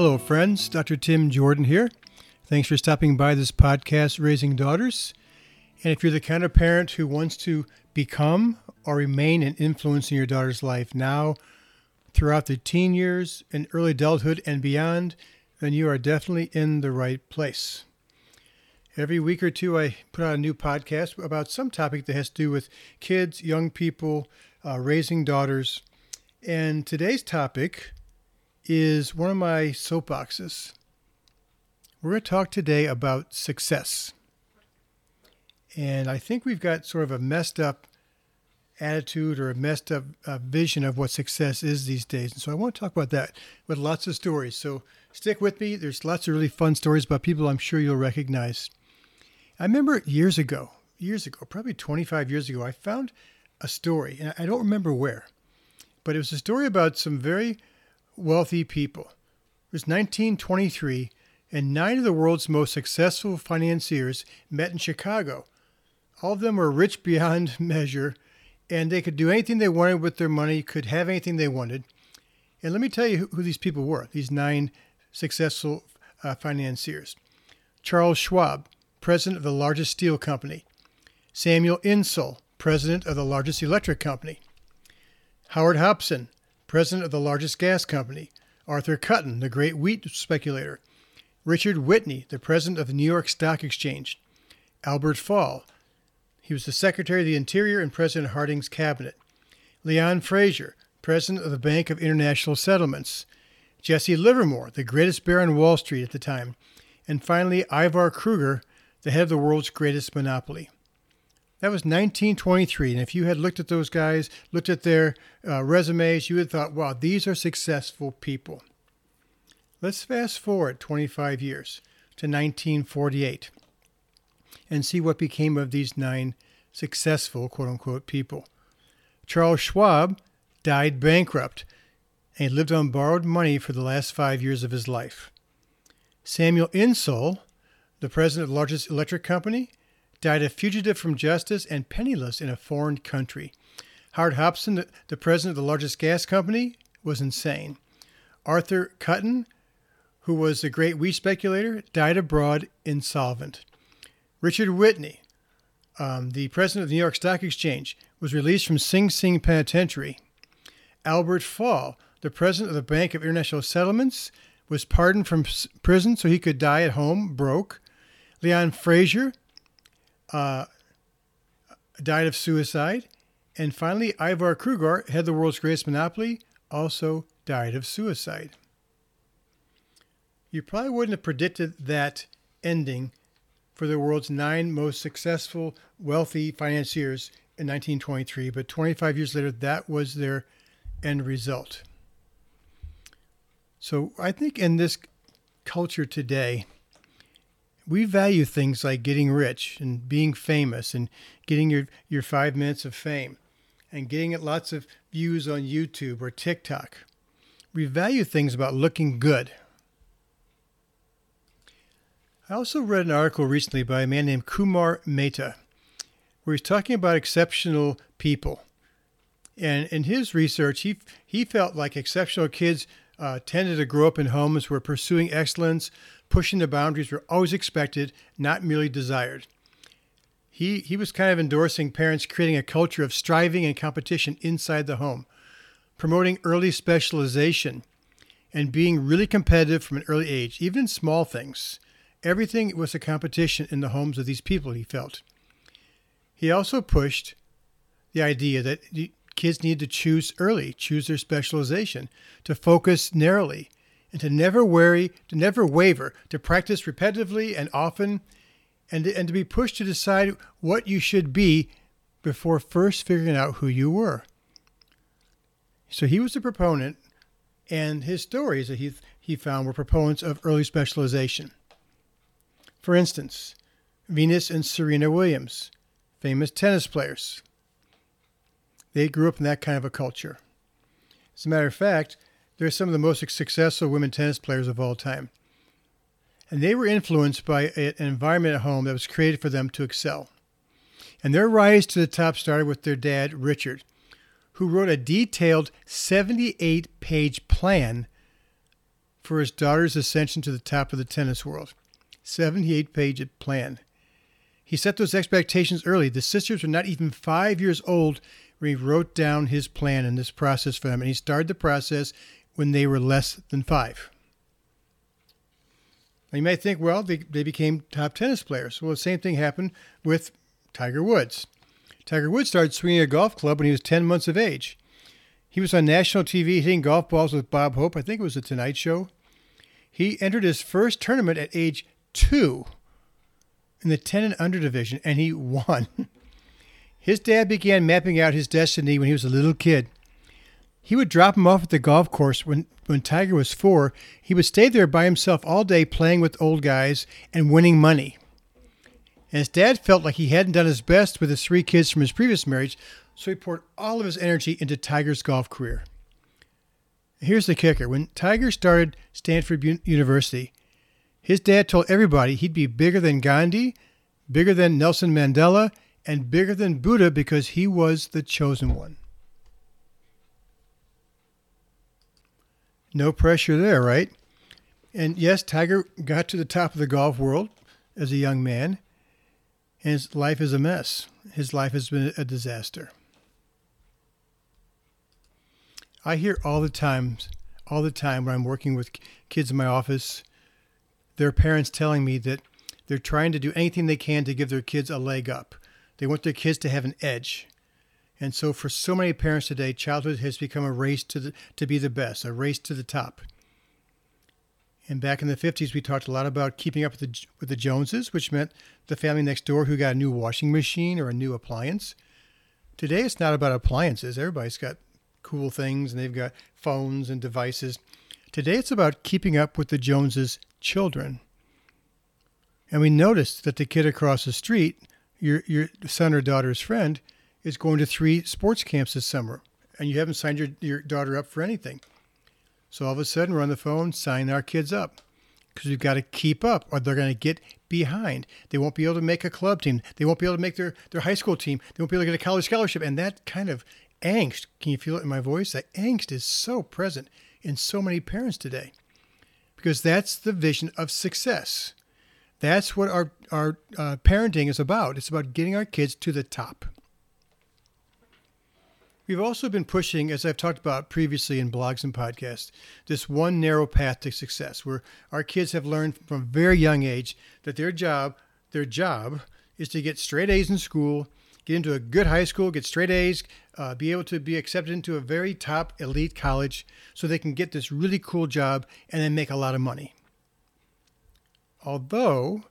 Hello, friends. Dr. Tim Jordan here. Thanks for stopping by this podcast, Raising Daughters. And if you're the kind of parent who wants to become or remain an influence in your daughter's life now, throughout the teen years and early adulthood and beyond, then you are definitely in the right place. Every week or two, I put out a new podcast about some topic that has to do with kids, young people, uh, raising daughters. And today's topic is one of my soapboxes. We're going to talk today about success. And I think we've got sort of a messed up attitude or a messed up uh, vision of what success is these days. And so I want to talk about that with lots of stories. So stick with me. There's lots of really fun stories about people I'm sure you'll recognize. I remember years ago, years ago, probably 25 years ago, I found a story, and I don't remember where, but it was a story about some very wealthy people. It was 1923, and nine of the world's most successful financiers met in Chicago. All of them were rich beyond measure, and they could do anything they wanted with their money, could have anything they wanted. And let me tell you who, these people were, these nine successful uh, financiers. Charles Schwab, president of the largest steel company. Samuel Insull, president of the largest electric company. Howard Hopson, president of the largest gas company, Arthur Cutten, the great wheat speculator, Richard Whitney, the president of the New York Stock Exchange, Albert Fall, he was the Secretary of the Interior in President Harding's cabinet, Leon Fraser, president of the Bank of International Settlements, Jesse Livermore, the greatest bear on Wall Street at the time, and finally Ivar Kruger, the head of the world's greatest monopoly. That was 1923. And if you had looked at those guys, looked at their uh, resumes, you would have thought, wow, these are successful people. Let's fast forward 25 years to 1948 and see what became of these nine successful, quote unquote, people. Charles Schwab died bankrupt and lived on borrowed money for the last five years of his life. Samuel Insull, the president of the largest electric company, died a fugitive from justice and penniless in a foreign country. Howard Hopson, the president of the largest gas company, was insane. Arthur Cutten, who was a great wheat speculator, died abroad insolvent. Richard Whitney, um, the president of the New York Stock Exchange, was released from Sing Sing Penitentiary. Albert Fall, the president of the Bank of International Settlements, was pardoned from prison so he could die at home broke. Leon Fraser, uh, died of suicide. And finally, Ivar Kruger, head of the world's greatest monopoly, also died of suicide. You probably wouldn't have predicted that ending for the world's nine most successful, wealthy financiers in 1923, but 25 years later, that was their end result. So I think in this culture today, we value things like getting rich and being famous and getting your, your five minutes of fame and getting lots of views on YouTube or TikTok. We value things about looking good. I also read an article recently by a man named Kumar Mehta where he's talking about exceptional people. And in his research, he, he felt like exceptional kids uh, tended to grow up in homes where pursuing excellence, pushing the boundaries were always expected, not merely desired. He, he was kind of endorsing parents creating a culture of striving and competition inside the home, promoting early specialization, and being really competitive from an early age, even in small things. Everything was a competition in the homes of these people, he felt. He also pushed the idea that kids need to choose early, choose their specialization, to focus narrowly, and to never worry, to never waver, to practice repetitively and often, and to, and to be pushed to decide what you should be before first figuring out who you were. So he was a proponent, and his stories that he, he found were proponents of early specialization. For instance, Venus and Serena Williams, famous tennis players. They grew up in that kind of a culture. As a matter of fact, they're some of the most successful women tennis players of all time. And they were influenced by an environment at home that was created for them to excel. And their rise to the top started with their dad, Richard, who wrote a detailed 78 page plan for his daughter's ascension to the top of the tennis world. 78 page plan. He set those expectations early. The sisters were not even five years old when he wrote down his plan and this process for them. And he started the process when they were less than five. Now you might think, well, they, they became top tennis players. Well, the same thing happened with Tiger Woods. Tiger Woods started swinging a golf club when he was 10 months of age. He was on national TV hitting golf balls with Bob Hope. I think it was The Tonight Show. He entered his first tournament at age two in the 10 and under division, and he won. His dad began mapping out his destiny when he was a little kid. He would drop him off at the golf course when, when Tiger was four. He would stay there by himself all day playing with old guys and winning money. And his dad felt like he hadn't done his best with his three kids from his previous marriage, so he poured all of his energy into Tiger's golf career. Here's the kicker when Tiger started Stanford University, his dad told everybody he'd be bigger than Gandhi, bigger than Nelson Mandela, and bigger than Buddha because he was the chosen one. No pressure there, right? And yes, Tiger got to the top of the golf world as a young man, and his life is a mess. His life has been a disaster. I hear all the time, all the time when I'm working with kids in my office their parents telling me that they're trying to do anything they can to give their kids a leg up. They want their kids to have an edge. And so for so many parents today, childhood has become a race to the, to be the best, a race to the top. And back in the 50s, we talked a lot about keeping up with the, with the Joneses, which meant the family next door who got a new washing machine or a new appliance. Today, it's not about appliances. Everybody's got cool things and they've got phones and devices. Today, it's about keeping up with the Joneses children. And we noticed that the kid across the street, your, your son or daughter's friend, is going to three sports camps this summer, and you haven't signed your, your daughter up for anything. So all of a sudden, we're on the phone, sign our kids up because we've got to keep up or they're going to get behind. They won't be able to make a club team. They won't be able to make their, their high school team. They won't be able to get a college scholarship. And that kind of angst, can you feel it in my voice? That angst is so present in so many parents today because that's the vision of success. That's what our, our uh, parenting is about. It's about getting our kids to the top. We've also been pushing, as I've talked about previously in blogs and podcasts, this one narrow path to success where our kids have learned from a very young age that their job, their job is to get straight A's in school, get into a good high school, get straight A's, uh, be able to be accepted into a very top elite college so they can get this really cool job and then make a lot of money. Although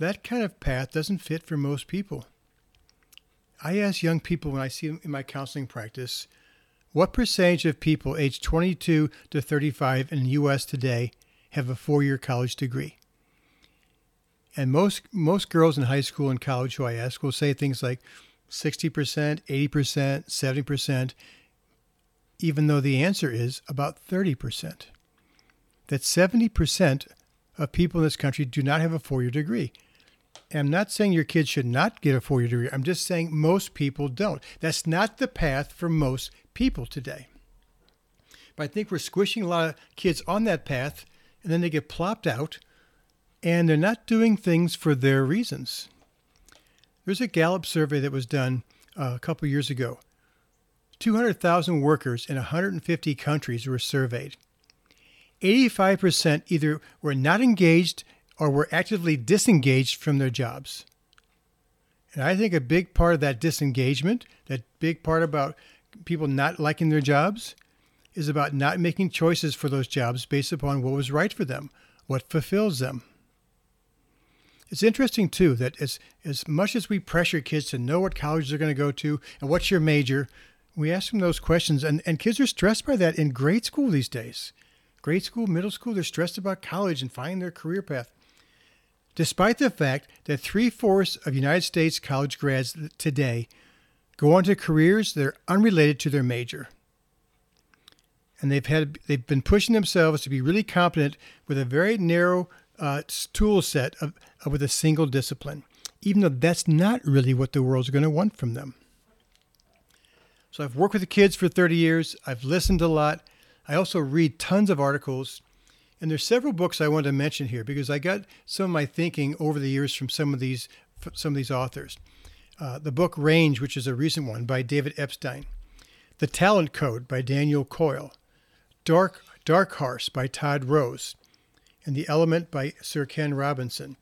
that kind of path doesn't fit for most people. I ask young people when I see them in my counseling practice, what percentage of people aged 22 to 35 in the U.S. today have a four-year college degree? And most most girls in high school and college who I ask will say things like, 60%, 80%, 70%, even though the answer is about 30%. That 70% of people in this country do not have a four year degree. I'm not saying your kids should not get a four year degree. I'm just saying most people don't. That's not the path for most people today. But I think we're squishing a lot of kids on that path, and then they get plopped out, and they're not doing things for their reasons. There's a Gallup survey that was done uh, a couple years ago. 200,000 workers in 150 countries were surveyed. 85% either were not engaged or were actively disengaged from their jobs. And I think a big part of that disengagement, that big part about people not liking their jobs, is about not making choices for those jobs based upon what was right for them, what fulfills them. It's interesting too that as as much as we pressure kids to know what colleges they're going to go to and what's your major, we ask them those questions, and, and kids are stressed by that in grade school these days. Grade school, middle school, they're stressed about college and finding their career path. Despite the fact that three fourths of United States college grads today go on to careers that are unrelated to their major. And they've had they've been pushing themselves to be really competent with a very narrow uh, tool set of, with a single discipline, even though that's not really what the world's going to want from them. So I've worked with the kids for 30 years. I've listened a lot. I also read tons of articles. And there's several books I want to mention here because I got some of my thinking over the years from some of these some of these authors. Uh, the book Range, which is a recent one by David Epstein. The Talent Code by Daniel Coyle. Dark Dark Horse by Todd Rose. And The Element by Sir Ken Robinson.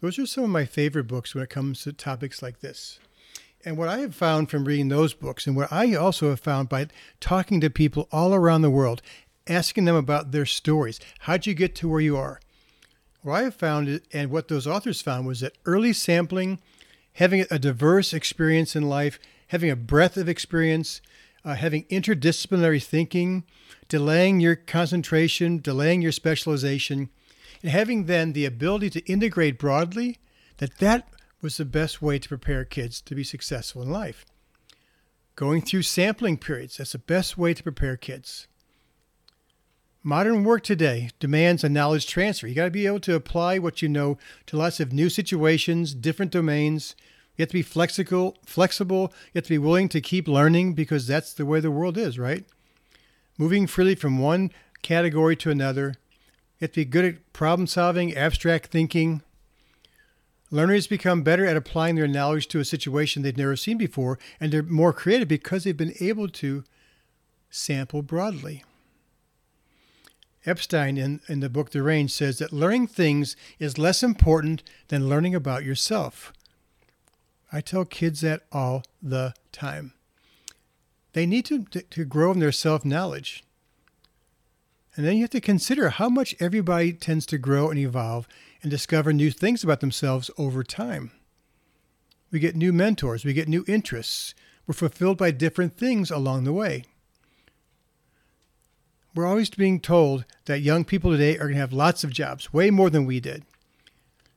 Those are some of my favorite books when it comes to topics like this. And what I have found from reading those books, and what I also have found by talking to people all around the world, asking them about their stories, how'd you get to where you are? What I found, and what those authors found, was that early sampling, having a diverse experience in life, having a breadth of experience, uh, having interdisciplinary thinking, delaying your concentration, delaying your specialization, and having then the ability to integrate broadly, that that was the best way to prepare kids to be successful in life. Going through sampling periods, that's the best way to prepare kids. Modern work today demands a knowledge transfer. You got to be able to apply what you know to lots of new situations, different domains. You have to be flexible, flexible. You have to be willing to keep learning because that's the way the world is, right? Moving freely from one category to another. You have to be good at problem solving, abstract thinking, Learners become better at applying their knowledge to a situation they've never seen before, and they're more creative because they've been able to sample broadly. Epstein, in, in the book The Range, says that learning things is less important than learning about yourself. I tell kids that all the time. They need to, to, to grow in their self knowledge. And then you have to consider how much everybody tends to grow and evolve and discover new things about themselves over time. We get new mentors, we get new interests, we're fulfilled by different things along the way. We're always being told that young people today are going to have lots of jobs, way more than we did.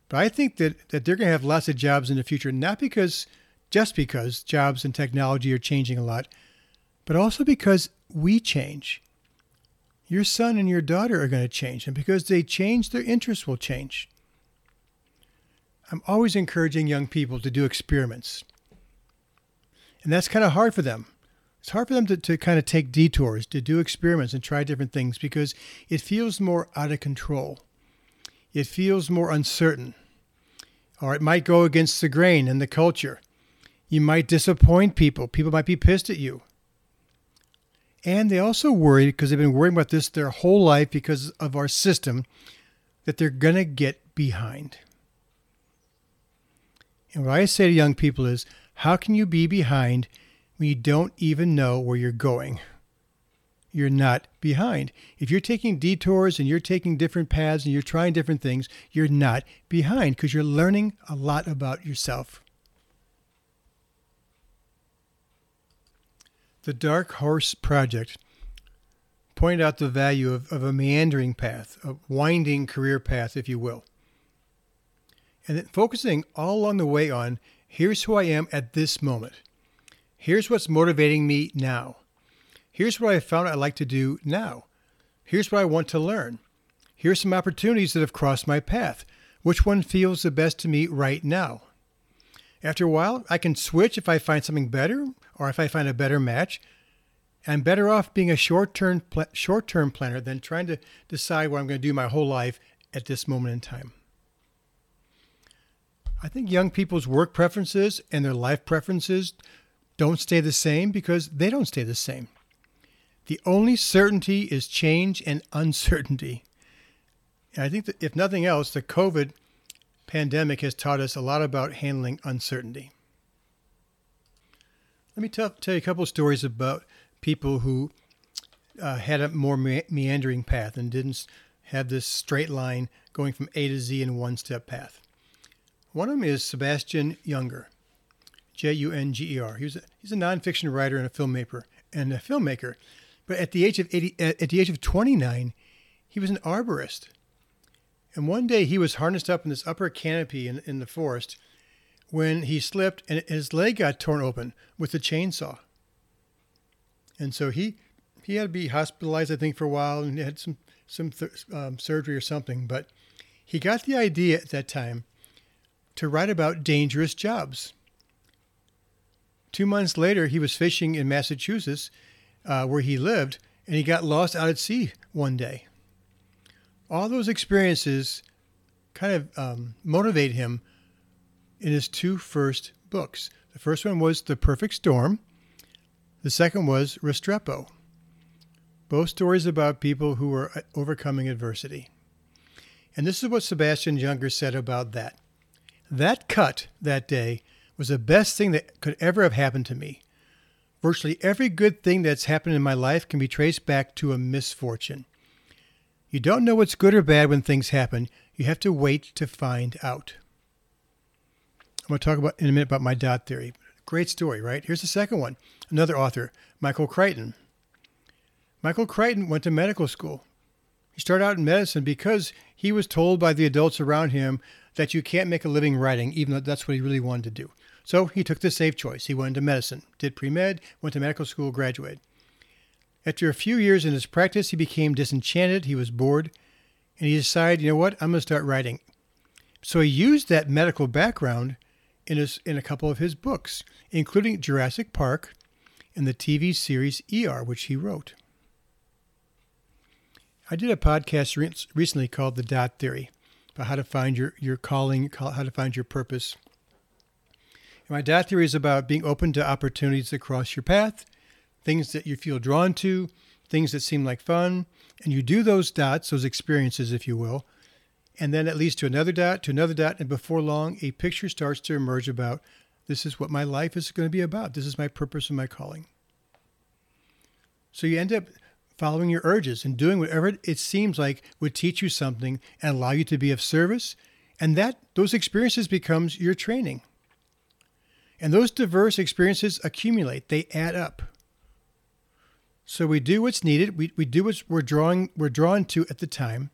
But I think that, that they're going to have lots of jobs in the future, not because just because jobs and technology are changing a lot, but also because we change. Your son and your daughter are going to change, and because they change, their interests will change. I'm always encouraging young people to do experiments. And that's kind of hard for them. It's hard for them to, to kind of take detours, to do experiments and try different things because it feels more out of control. It feels more uncertain. Or it might go against the grain and the culture. You might disappoint people. People might be pissed at you. And they also worry because they've been worrying about this their whole life because of our system that they're going to get behind. And what I say to young people is, how can you be behind when you don't even know where you're going? You're not behind. If you're taking detours and you're taking different paths and you're trying different things, you're not behind because you're learning a lot about yourself. The Dark Horse Project pointed out the value of, of a meandering path, a winding career path, if you will and then focusing all along the way on here's who I am at this moment. Here's what's motivating me now. Here's what I found I like to do now. Here's what I want to learn. Here's some opportunities that have crossed my path. Which one feels the best to me right now? After a while, I can switch if I find something better or if I find a better match. I'm better off being a short-term short-term planner than trying to decide what I'm going to do my whole life at this moment in time. I think young people's work preferences and their life preferences don't stay the same because they don't stay the same. The only certainty is change and uncertainty. And I think that if nothing else, the COVID pandemic has taught us a lot about handling uncertainty. Let me tell, tell you a couple stories about people who uh, had a more me- meandering path and didn't have this straight line going from A to Z in one step path. One of them is Sebastian Junger, J U N G E R. He was a, he's a nonfiction writer and a filmmaker and a filmmaker. But at the age of 80, at the age of 29, he was an arborist. And one day he was harnessed up in this upper canopy in, in the forest when he slipped and his leg got torn open with a chainsaw. And so he he had to be hospitalized, I think, for a while and had some some th- um, surgery or something. But he got the idea at that time to write about dangerous jobs. Two months later, he was fishing in Massachusetts, uh, where he lived, and he got lost out at sea one day. All those experiences kind of um, motivate him in his two first books. The first one was The Perfect Storm. The second was Restrepo. Both stories about people who were uh, overcoming adversity. And this is what Sebastian Junger said about that. That cut that day was the best thing that could ever have happened to me. Virtually every good thing that's happened in my life can be traced back to a misfortune. You don't know what's good or bad when things happen. You have to wait to find out. I'm going to talk about in a minute about my dot theory. Great story, right? Here's the second one. Another author, Michael Crichton. Michael Crichton went to medical school. He started out in medicine because he was told by the adults around him that you can't make a living writing, even though that's what he really wanted to do. So he took the safe choice. He went into medicine, did pre med, went to medical school, graduated. After a few years in his practice, he became disenchanted, he was bored, and he decided, you know what, I'm going to start writing. So he used that medical background in, his, in a couple of his books, including Jurassic Park and the TV series ER, which he wrote. I did a podcast re- recently called The Dot Theory about how to find your, your calling, how to find your purpose. My dot theory is about being open to opportunities that cross your path, things that you feel drawn to, things that seem like fun, and you do those dots, those experiences, if you will, and then it leads to another dot, to another dot, and before long, a picture starts to emerge about this is what my life is going to be about. This is my purpose and my calling. So you end up following your urges and doing whatever it seems like would teach you something and allow you to be of service. And that those experiences becomes your training. And those diverse experiences accumulate, they add up. So we do what's needed, we, we do what we're drawing we're drawn to at the time.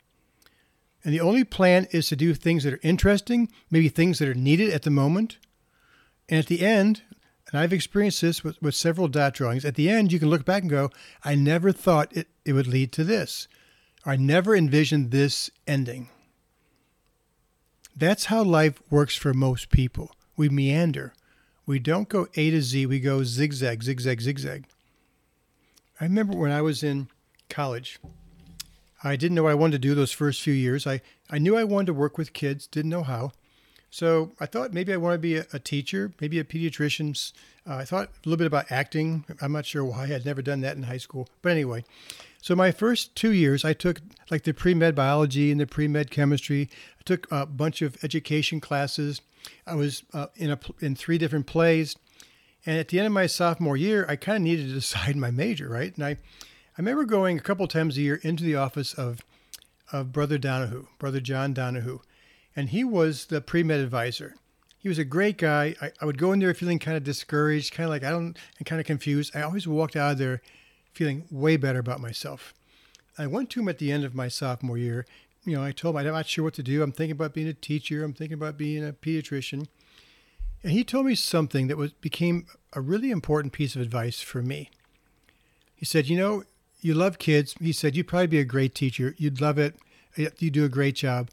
And the only plan is to do things that are interesting, maybe things that are needed at the moment. And at the end, and I've experienced this with, with several dot drawings. At the end, you can look back and go, I never thought it, it would lead to this. I never envisioned this ending. That's how life works for most people. We meander. We don't go A to Z, we go zigzag, zigzag, zigzag. I remember when I was in college, I didn't know what I wanted to do those first few years. I, I knew I wanted to work with kids, didn't know how. So I thought maybe I want to be a, a teacher, maybe a pediatrician. Uh, I thought a little bit about acting. I'm not sure why. I had never done that in high school. But anyway, so my first two years, I took like the pre med biology and the pre med chemistry. I took a bunch of education classes. I was uh, in a in three different plays. And at the end of my sophomore year, I kind of needed to decide my major, right? And I, I remember going a couple times a year into the office of, of Brother Donahue, Brother John Donahue, and he was the pre med advisor. He was a great guy. I, I, would go in there feeling kind of discouraged, kind of like I don't, and kind of confused. I always walked out of there feeling way better about myself. I went to him at the end of my sophomore year. You know, I told him I'm not sure what to do. I'm thinking about being a teacher. I'm thinking about being a pediatrician. And he told me something that was became a really important piece of advice for me. He said, "You know, you love kids." He said, "You'd probably be a great teacher. You'd love it. You do a great job."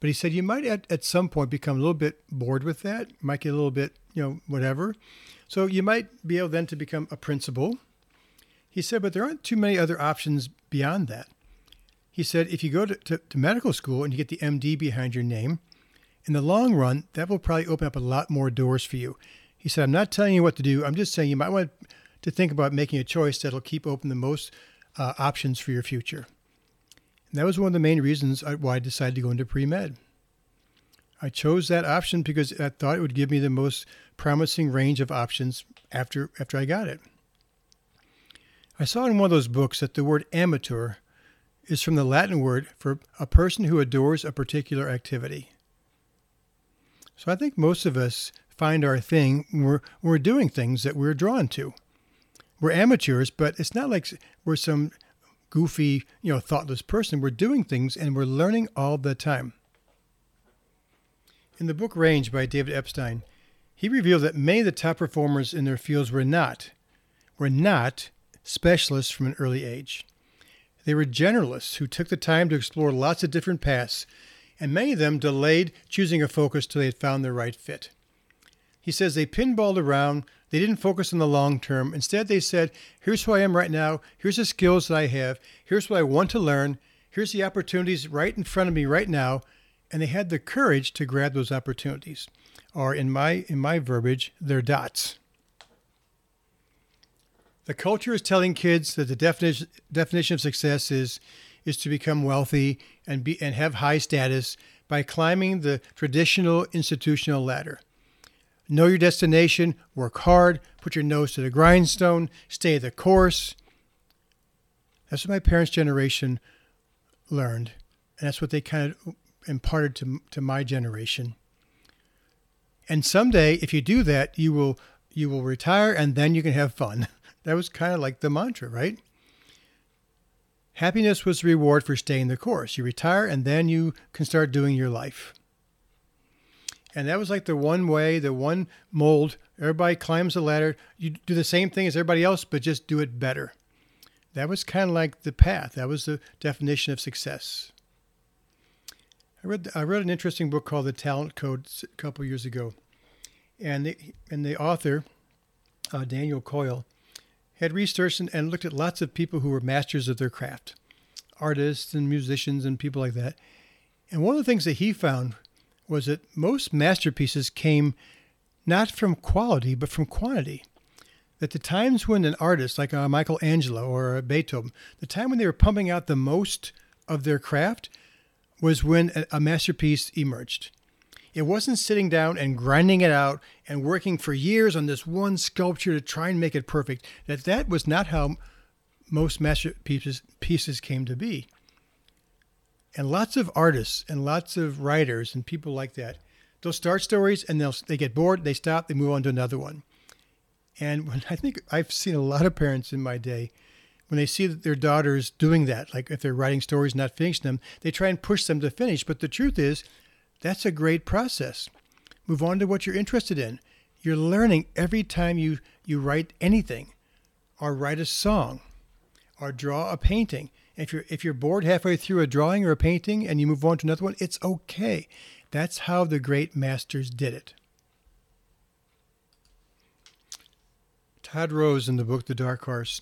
But he said you might at, at some point become a little bit bored with that, might get a little bit, you know, whatever. So you might be able then to become a principal. He said, but there aren't too many other options beyond that. He said, if you go to, to, to medical school and you get the MD behind your name, in the long run, that will probably open up a lot more doors for you. He said, I'm not telling you what to do. I'm just saying you might want to think about making a choice that'll keep open the most uh, options for your future. And that was one of the main reasons why I decided to go into pre med. I chose that option because I thought it would give me the most promising range of options after, after I got it. I saw in one of those books that the word amateur is from the Latin word for a person who adores a particular activity. So I think most of us find our thing when we're, when we're doing things that we're drawn to. We're amateurs, but it's not like we're some goofy, you know, thoughtless person. We're doing things and we're learning all the time. In the book Range by David Epstein, he revealed that many of the top performers in their fields were not were not specialists from an early age. They were generalists who took the time to explore lots of different paths, and many of them delayed choosing a focus till they had found their right fit. He says they pinballed around, they didn't focus on the long term. Instead, they said, Here's who I am right now, here's the skills that I have, here's what I want to learn, here's the opportunities right in front of me right now, and they had the courage to grab those opportunities. Or in my in my verbiage, their dots. The culture is telling kids that the definition definition of success is is to become wealthy and be and have high status by climbing the traditional institutional ladder. Know your destination, work hard, put your nose to the grindstone, stay the course. That's what my parents' generation learned, and that's what they kind of imparted to, to my generation. And someday, if you do that, you will you will retire, and then you can have fun. That was kind of like the mantra, right? Happiness was the reward for staying the course. You retire and then you can start doing your life. And that was like the one way, the one mold. Everybody climbs the ladder. You do the same thing as everybody else, but just do it better. That was kind of like the path. That was the definition of success. I read, I read an interesting book called The Talent Code a couple years ago. And the, and the author, uh, Daniel Coyle, had researched and, looked at lots of people who were masters of their craft, artists and musicians and people like that. And one of the things that he found was that most masterpieces came not from quality, but from quantity. That the times when an artist like uh, Michelangelo or Beethoven, the time when they were pumping out the most of their craft was when a, a masterpiece emerged. It wasn't sitting down and grinding it out and working for years on this one sculpture to try and make it perfect. That that was not how most masterpieces pieces came to be. And lots of artists and lots of writers and people like that, they'll start stories and they'll they get bored, they stop, they move on to another one. And when I think I've seen a lot of parents in my day, when they see that their daughters doing that, like if they're writing stories not finishing them, they try and push them to finish. But the truth is, that's a great process. Move on to what you're interested in. You're learning every time you, you write anything or write a song or draw a painting. If you're if you're bored halfway through a drawing or a painting and you move on to another one, it's okay. That's how the great masters did it. Todd Rose in the book The Dark Horse,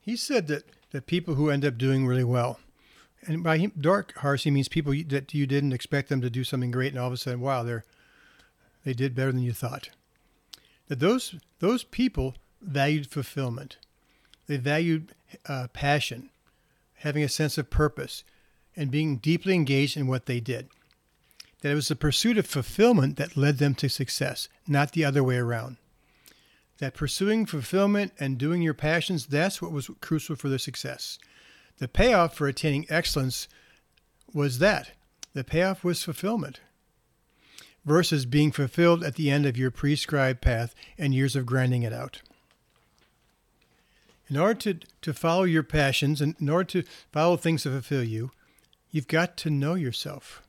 he said that, that people who end up doing really well and by dark horse, he means people that you didn't expect them to do something great, and all of a sudden, wow, they're they did better than you thought. That those those people valued fulfillment, they valued uh, passion, having a sense of purpose, and being deeply engaged in what they did. That it was the pursuit of fulfillment that led them to success, not the other way around. That pursuing fulfillment and doing your passions, that's what was crucial for their success. The payoff for attaining excellence was that the payoff was fulfillment versus being fulfilled at the end of your prescribed path and years of grinding it out. In order to, to follow your passions and in order to follow things that fulfill you, you've got to know yourself.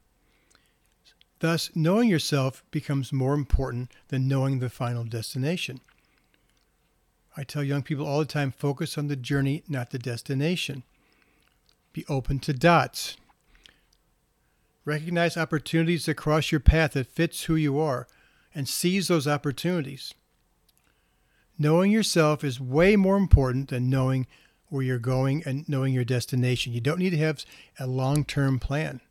Thus, knowing yourself becomes more important than knowing the final destination. I tell young people all the time focus on the journey, not the destination. Be open to dots. Recognize opportunities that cross your path that fits who you are and seize those opportunities. Knowing yourself is way more important than knowing where you're going and knowing your destination. You don't need to have a long term plan.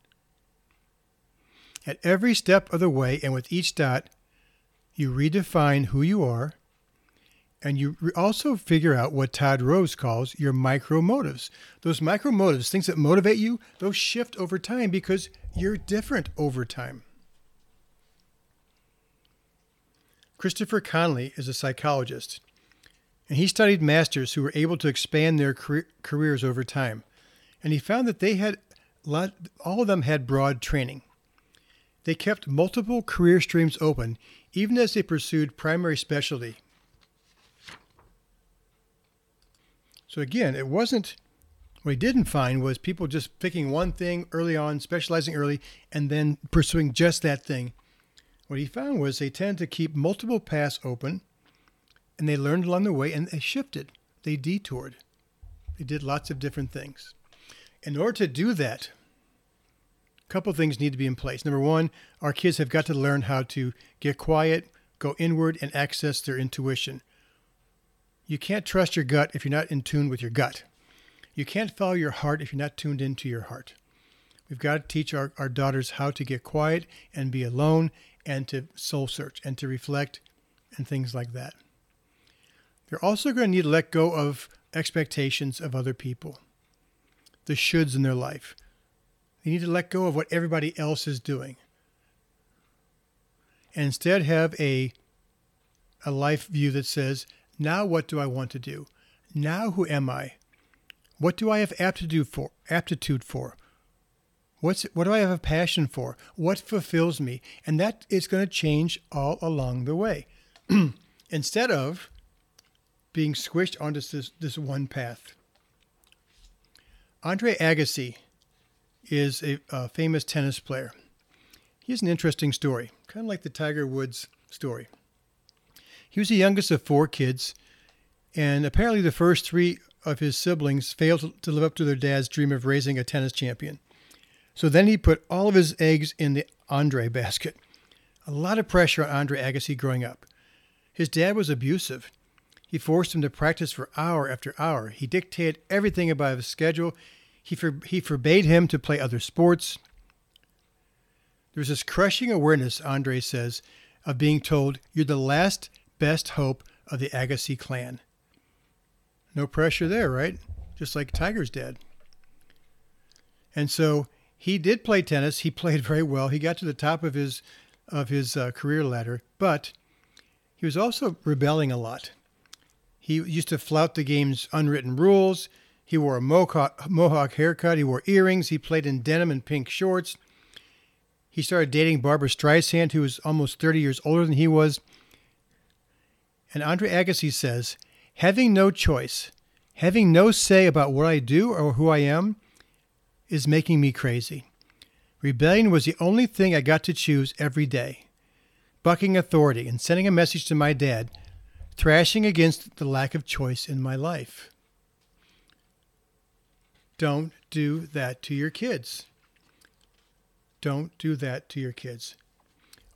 At every step of the way and with each dot, you redefine who you are and you also figure out what Todd Rose calls your micro motives. Those micro motives, things that motivate you, those shift over time because you're different over time. Christopher Conley is a psychologist, and he studied masters who were able to expand their careers over time. And he found that they had lot, all of them had broad training. They kept multiple career streams open, even as they pursued primary specialty. So again, it wasn't what he didn't find was people just picking one thing early on, specializing early, and then pursuing just that thing. What he found was they tend to keep multiple paths open, and they learned along the way, and they shifted, they detoured, they did lots of different things. In order to do that, a couple things need to be in place. Number one, our kids have got to learn how to get quiet, go inward, and access their intuition. You can't trust your gut if you're not in tune with your gut. You can't follow your heart if you're not tuned into your heart. We've got to teach our, our daughters how to get quiet and be alone and to soul search and to reflect and things like that. They're also going to need to let go of expectations of other people, the shoulds in their life. They need to let go of what everybody else is doing and instead have a, a life view that says, now what do I want to do? Now who am I? What do I have aptitude for? Aptitude for? What's what do I have a passion for? What fulfills me? And that is going to change all along the way. Instead of being squished onto this, this one path. Andre Agassi is a, a famous tennis player. He has an interesting story, kind of like the Tiger Woods story. He was the youngest of four kids, and apparently the first three of his siblings failed to live up to their dad's dream of raising a tennis champion. So then he put all of his eggs in the Andre basket. A lot of pressure on Andre Agassi growing up. His dad was abusive. He forced him to practice for hour after hour. He dictated everything about his schedule. He, for, he forbade him to play other sports. There's this crushing awareness, Andre says, of being told, You're the last best hope of the Agassi clan. No pressure there, right? Just like Tiger's dad. And so he did play tennis. He played very well. He got to the top of his of his uh, career ladder, but he was also rebelling a lot. He used to flout the game's unwritten rules. He wore a mohawk, mohawk haircut. He wore earrings. He played in denim and pink shorts. He started dating Barbra Streisand, who was almost 30 years older than he was. And Andre Agassi says having no choice, having no say about what I do or who I am, is making me crazy. Rebellion was the only thing I got to choose every day. Bucking authority and sending a message to my dad, thrashing against the lack of choice in my life. Don't do that to your kids. Don't do that to your kids.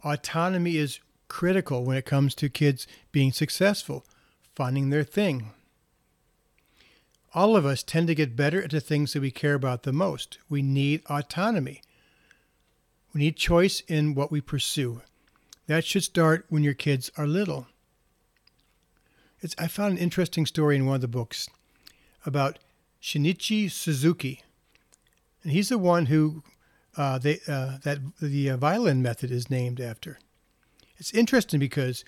Autonomy is critical when it comes to kids being successful finding their thing. All of us tend to get better at the things that we care about the most. We need autonomy. We need choice in what we pursue. That should start when your kids are little. It's, I found an interesting story in one of the books about Shinichi Suzuki. And he's the one who uh, they, uh, that the uh, violin method is named after. It's interesting because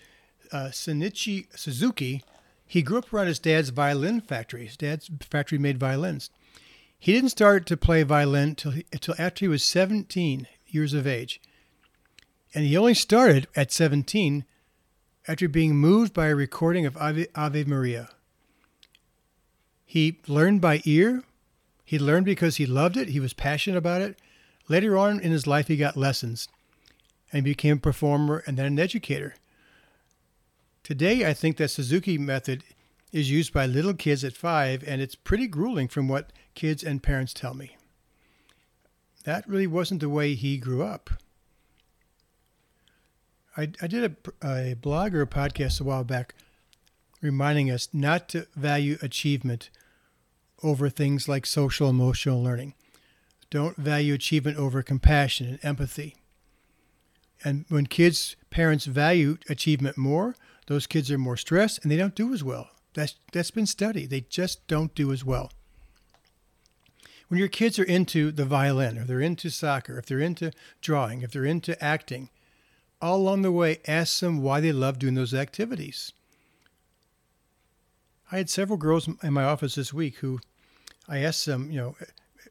uh, Shinichi Suzuki he grew up around his dad's violin factory. His dad's factory made violins. He didn't start to play violin until, until after he was 17 years of age. And he only started at 17 after being moved by a recording of Ave, Ave Maria. He learned by ear. He learned because he loved it. He was passionate about it. Later on in his life, he got lessons and became a performer and then an educator. Today, I think that Suzuki method is used by little kids at five, and it's pretty grueling from what kids and parents tell me. That really wasn't the way he grew up. I, I did a, a blog or a podcast a while back reminding us not to value achievement over things like social emotional learning. Don't value achievement over compassion and empathy. And when kids' parents value achievement more, those kids are more stressed and they don't do as well. That's that's been studied. They just don't do as well. When your kids are into the violin, or they're into soccer, if they're into drawing, if they're into acting, all along the way, ask them why they love doing those activities. I had several girls in my office this week who I asked them, you know,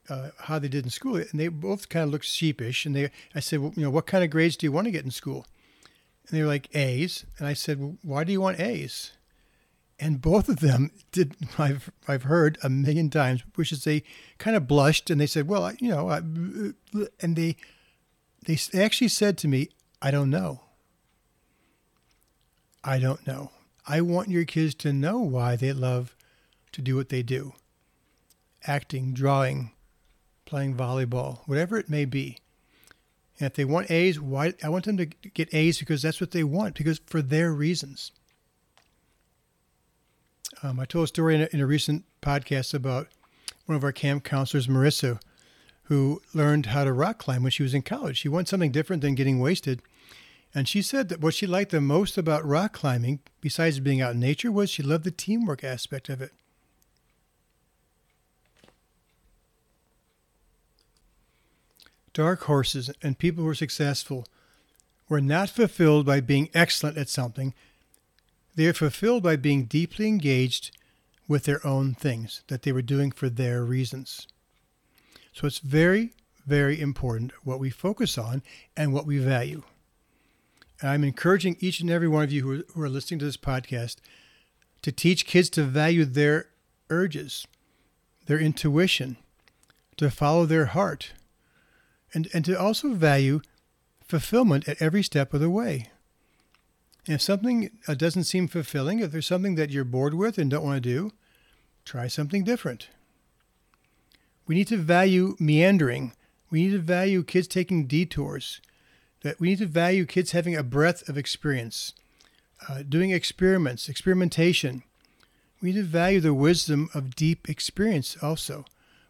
uh, how they did in school, and they both kind of looked sheepish. And they, I said, well, you know, what kind of grades do you want to get in school? And they were like A's, and I said, well, why do you want A's? And both of them did. I've I've heard a million times, which is they kind of blushed and they said, well, I, you know, I, and they they actually said to me, I don't know. I don't know. I want your kids to know why they love to do what they do acting, drawing, playing volleyball, whatever it may be. And if they want A's, why I want them to get A's because that's what they want, because for their reasons. Um, I told a story in a, in a recent podcast about one of our camp counselors, Marissa, who learned how to rock climb when she was in college. She wanted something different than getting wasted. And she said that what she liked the most about rock climbing, besides being out in nature, was she loved the teamwork aspect of it. Dark horses and people who are successful were not fulfilled by being excellent at something. They are fulfilled by being deeply engaged with their own things that they were doing for their reasons. So it's very, very important what we focus on and what we value. And I'm encouraging each and every one of you who are, who are listening to this podcast to teach kids to value their urges, their intuition, to follow their heart, and, and to also value fulfillment at every step of the way. And if something uh, doesn't seem fulfilling, if there's something that you're bored with and don't want to do, try something different. We need to value meandering. We need to value kids taking detours. That we need to value kids having a breadth of experience, uh, doing experiments, experimentation. We need to value the wisdom of deep experience also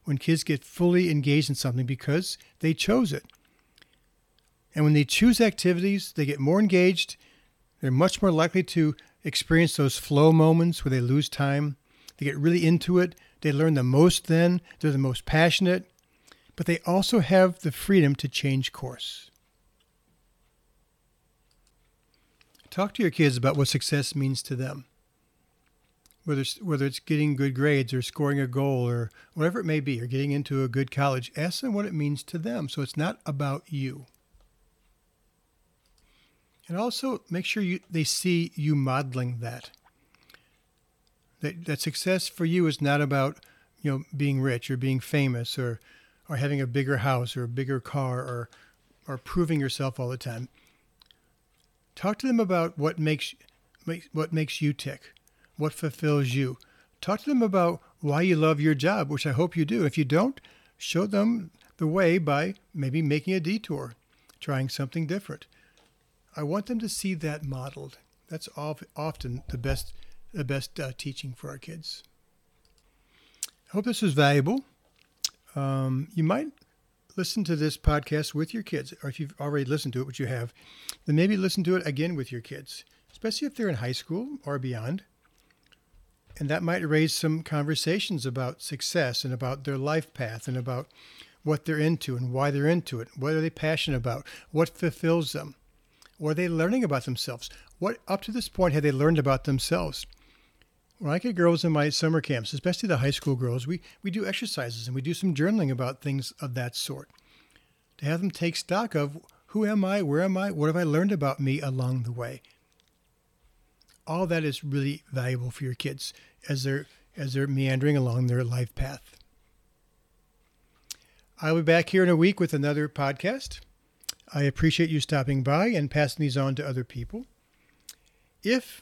when kids get fully engaged in something because they chose it. And when they choose activities, they get more engaged. They're much more likely to experience those flow moments where they lose time. They get really into it. They learn the most then. They're the most passionate. But they also have the freedom to change course. Talk to your kids about what success means to them whether it's, whether it's getting good grades or scoring a goal or whatever it may be, or getting into a good college, ask them what it means to them. So it's not about you. And also make sure you, they see you modeling that. that. That success for you is not about you know being rich or being famous or or having a bigger house or a bigger car or or proving yourself all the time. Talk to them about what makes what makes you tick what fulfills you. Talk to them about why you love your job, which I hope you do. If you don't, show them the way by maybe making a detour, trying something different. I want them to see that modeled. That's often the best, the best uh, teaching for our kids. I hope this was valuable. Um, you might listen to this podcast with your kids, or if you've already listened to it, which you have, then maybe listen to it again with your kids, especially if they're in high school or beyond. And that might raise some conversations about success and about their life path and about what they're into and why they're into it. What are they passionate about? What fulfills them? What are they learning about themselves? What up to this point have they learned about themselves? When I get girls in my summer camps, especially the high school girls, we, we do exercises and we do some journaling about things of that sort. To have them take stock of who am I, where am I, what have I learned about me along the way all that is really valuable for your kids as they're as they're meandering along their life path. I'll be back here in a week with another podcast. I appreciate you stopping by and passing these on to other people. If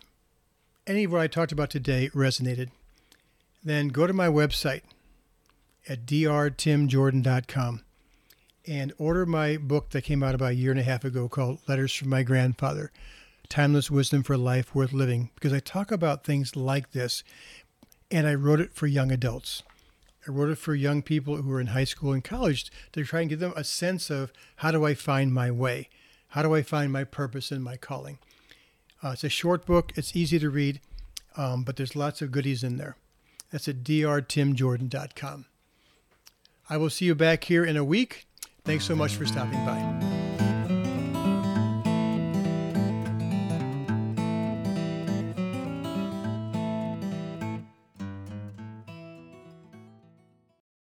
any of what I talked about today resonated, then go to my website at drtimjordan.com and order my book that came out about a year and a half ago called Letters from My Grandfather timeless wisdom for life worth living because I talk about things like this and I wrote it for young adults. I wrote it for young people who are in high school and college to try and give them a sense of how do I find my way? How do I find my purpose and my calling? Uh, it's a short book, it's easy to read, um, but there's lots of goodies in there. That's at drtimjordan.com. I will see you back here in a week. Thanks so much for stopping by.